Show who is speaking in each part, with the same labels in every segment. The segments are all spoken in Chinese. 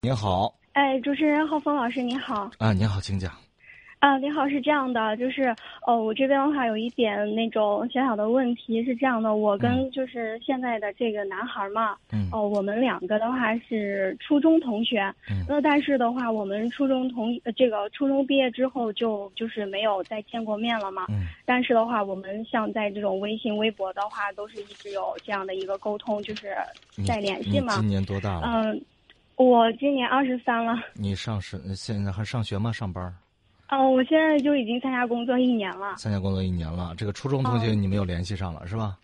Speaker 1: 您好，
Speaker 2: 哎，主持人浩峰老师你好。
Speaker 1: 啊，您好，请讲。
Speaker 2: 啊，您好，是这样的，就是哦，我这边的话有一点那种小小的问题是这样的，我跟就是现在的这个男孩嘛，
Speaker 1: 嗯，
Speaker 2: 哦，我们两个的话是初中同学，
Speaker 1: 嗯，
Speaker 2: 那但是的话，我们初中同这个初中毕业之后就就是没有再见过面了嘛，
Speaker 1: 嗯，
Speaker 2: 但是的话，我们像在这种微信、微博的话，都是一直有这样的一个沟通，就是在联系嘛。
Speaker 1: 今年多大了？
Speaker 2: 嗯，我今年二十三了。
Speaker 1: 你上是现在还上学吗？上班？
Speaker 2: 哦，我现在就已经参加工作一年了。
Speaker 1: 参加工作一年了，这个初中同学你没有联系上了是吧？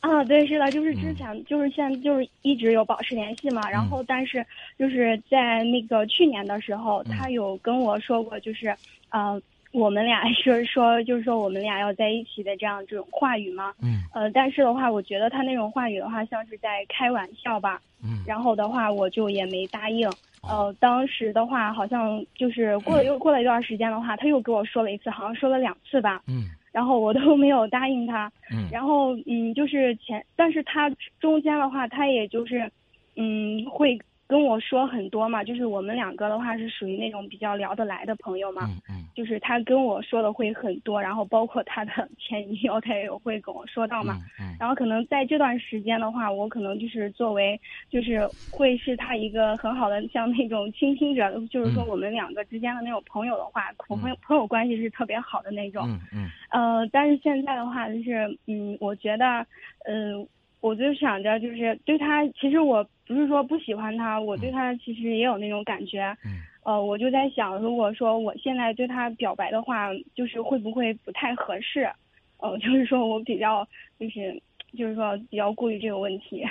Speaker 2: 啊，对，是的，就是之前就是现在就是一直有保持联系嘛。然后，但是就是在那个去年的时候，他有跟我说过，就是呃，我们俩是说，就是说我们俩要在一起的这样这种话语嘛。
Speaker 1: 嗯。
Speaker 2: 呃，但是的话，我觉得他那种话语的话，像是在开玩笑吧。
Speaker 1: 嗯。
Speaker 2: 然后的话，我就也没答应。呃，当时的话，好像就是过了又过了一段时间的话，他又给我说了一次，好像说了两次吧。
Speaker 1: 嗯。
Speaker 2: 然后我都没有答应他。
Speaker 1: 嗯。
Speaker 2: 然后嗯，就是前，但是他中间的话，他也就是，嗯，会跟我说很多嘛。就是我们两个的话是属于那种比较聊得来的朋友嘛。
Speaker 1: 嗯嗯。
Speaker 2: 就是他跟我说的会很多，然后包括他的 前女友，他也有会跟我说到嘛。
Speaker 1: 嗯。
Speaker 2: 然后可能在这段时间的话，我可能就是作为，就是会是他一个很好的像那种倾听者，就是说我们两个之间的那种朋友的话，朋友朋友关系是特别好的那种。
Speaker 1: 嗯嗯。
Speaker 2: 呃，但是现在的话，就是嗯，我觉得，嗯，我就想着就是对他，其实我不是说不喜欢他，我对他其实也有那种感觉。
Speaker 1: 嗯。
Speaker 2: 呃，我就在想，如果说我现在对他表白的话，就是会不会不太合适？呃，就是说我比较，就是就是说比较顾虑这个问题。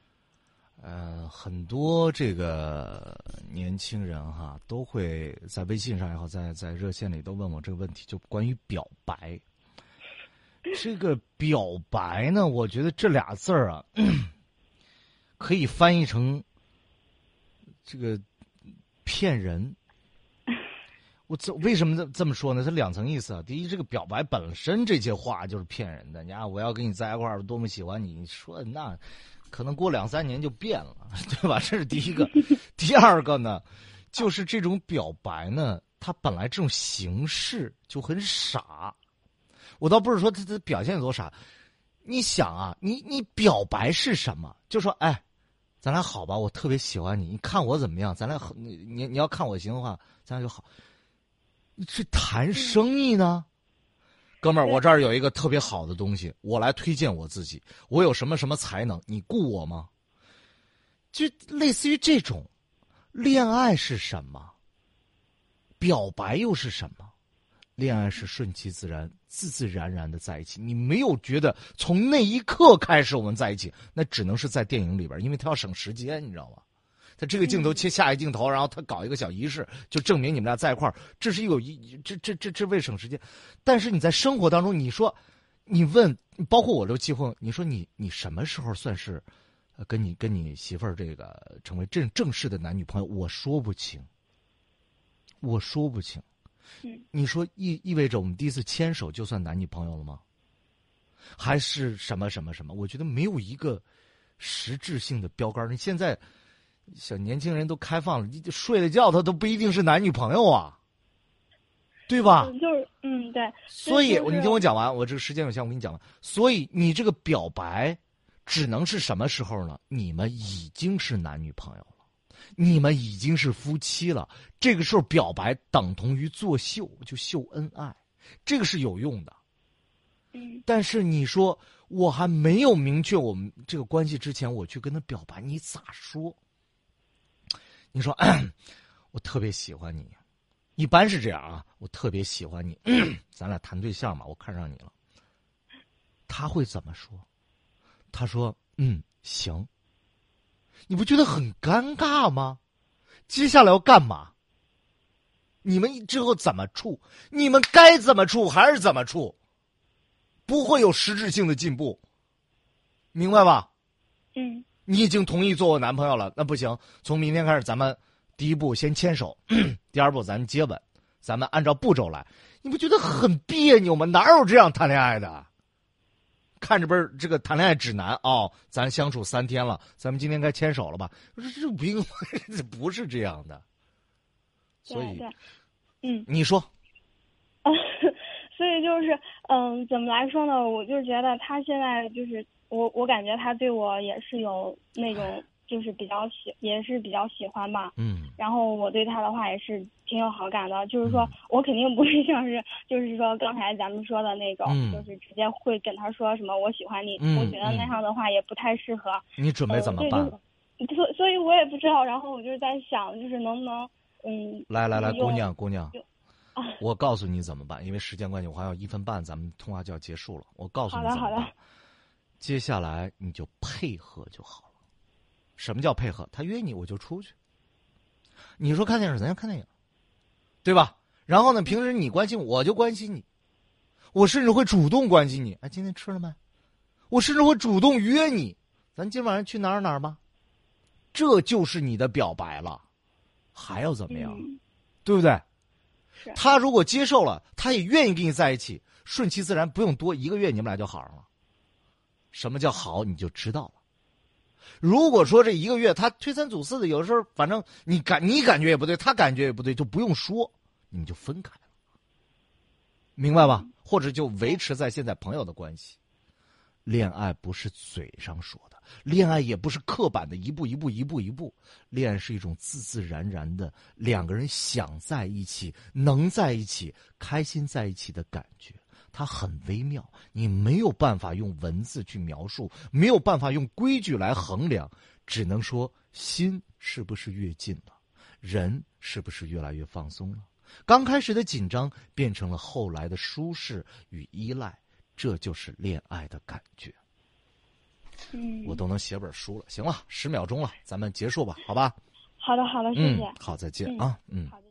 Speaker 1: 呃，很多这个年轻人哈，都会在微信上也好，在在热线里都问我这个问题，就关于表白。这个表白呢，我觉得这俩字儿啊，可以翻译成这个。骗人，我这为什么这这么说呢？它两层意思啊。第一，这个表白本身这些话就是骗人的。你看，我要跟你在一块儿，多么喜欢你，你说那可能过两三年就变了，对吧？这是第一个。第二个呢，就是这种表白呢，它本来这种形式就很傻。我倒不是说他他表现有多傻，你想啊，你你表白是什么？就说哎。咱俩好吧，我特别喜欢你，你看我怎么样？咱俩好，你你你要看我行的话，咱俩就好。这谈生意呢，哥们儿，我这儿有一个特别好的东西，我来推荐我自己，我有什么什么才能，你雇我吗？就类似于这种，恋爱是什么？表白又是什么？恋爱是顺其自然、自自然然的在一起，你没有觉得从那一刻开始我们在一起，那只能是在电影里边，因为他要省时间，你知道吗？他这个镜头切下一镜头，然后他搞一个小仪式，就证明你们俩在一块儿，这是有一这这这这为省时间。但是你在生活当中，你说，你问，包括我都结婚，你说你你什么时候算是，跟你跟你媳妇儿这个成为正正式的男女朋友？我说不清，我说不清。
Speaker 2: 嗯，
Speaker 1: 你说意意味着我们第一次牵手就算男女朋友了吗？还是什么什么什么？我觉得没有一个实质性的标杆。你现在小年轻人都开放了，你睡了觉他都不一定是男女朋友啊，对吧？
Speaker 2: 就是嗯，对。
Speaker 1: 所以，
Speaker 2: 你
Speaker 1: 听我讲完，我这个时间有限，我跟你讲完。所以，你这个表白只能是什么时候呢？你们已经是男女朋友。你们已经是夫妻了，这个时候表白等同于作秀，就秀恩爱，这个是有用的。
Speaker 2: 嗯，
Speaker 1: 但是你说我还没有明确我们这个关系之前，我去跟他表白，你咋说？你说 我特别喜欢你，一般是这样啊，我特别喜欢你，咱俩谈对象嘛，我看上你了。他会怎么说？他说：“嗯，行。”你不觉得很尴尬吗？接下来要干嘛？你们之后怎么处？你们该怎么处还是怎么处？不会有实质性的进步，明白吧？
Speaker 2: 嗯。
Speaker 1: 你已经同意做我男朋友了，那不行。从明天开始，咱们第一步先牵手，第二步咱接吻，咱们按照步骤来。你不觉得很别扭吗？哪有这样谈恋爱的？看这本这个谈恋爱指南哦，咱相处三天了，咱们今天该牵手了吧？我说这不不是这样的，所以，
Speaker 2: 嗯，
Speaker 1: 你说，
Speaker 2: 所以就是嗯，怎么来说呢？我就觉得他现在就是我，我感觉他对我也是有那种。就是比较喜，也是比较喜欢吧。
Speaker 1: 嗯。
Speaker 2: 然后我对他的话也是挺有好感的，就是说我肯定不是像是，就是说刚才咱们说的那种，就是直接会跟他说什么我喜欢你。
Speaker 1: 嗯。
Speaker 2: 我觉得那样的话也不太适合。
Speaker 1: 你准备怎么办？
Speaker 2: 所所以，我也不知道。然后我就在想，就是能不能，嗯。
Speaker 1: 来来来，姑娘姑娘，我告诉你怎么办，因为时间关系，我还要一分半，咱们通话就要结束了。我告诉你怎么办。
Speaker 2: 好的好的。
Speaker 1: 接下来你就配合就好了。什么叫配合？他约你，我就出去。你说看电影，咱就看电影，对吧？然后呢，平时你关心我，就关心你。我甚至会主动关心你。哎，今天吃了没？我甚至会主动约你，咱今晚上去哪儿哪儿吧？这就是你的表白了，还要怎么样？对不对？他如果接受了，他也愿意跟你在一起，顺其自然，不用多一个月，你们俩就好上了。什么叫好？你就知道了。如果说这一个月他推三阻四的，有时候反正你感你感觉也不对，他感觉也不对，就不用说，你们就分开了，明白吧？或者就维持在现在朋友的关系。恋爱不是嘴上说的，恋爱也不是刻板的一步一步一步一步，恋爱是一种自自然然的两个人想在一起、能在一起、开心在一起的感觉。它很微妙，你没有办法用文字去描述，没有办法用规矩来衡量，只能说心是不是越近了，人是不是越来越放松了？刚开始的紧张变成了后来的舒适与依赖，这就是恋爱的感觉。
Speaker 2: 嗯，
Speaker 1: 我都能写本书了。行了，十秒钟了，咱们结束吧，好吧？
Speaker 2: 好的，好的，谢谢。
Speaker 1: 好，再见啊，嗯。
Speaker 2: 好的。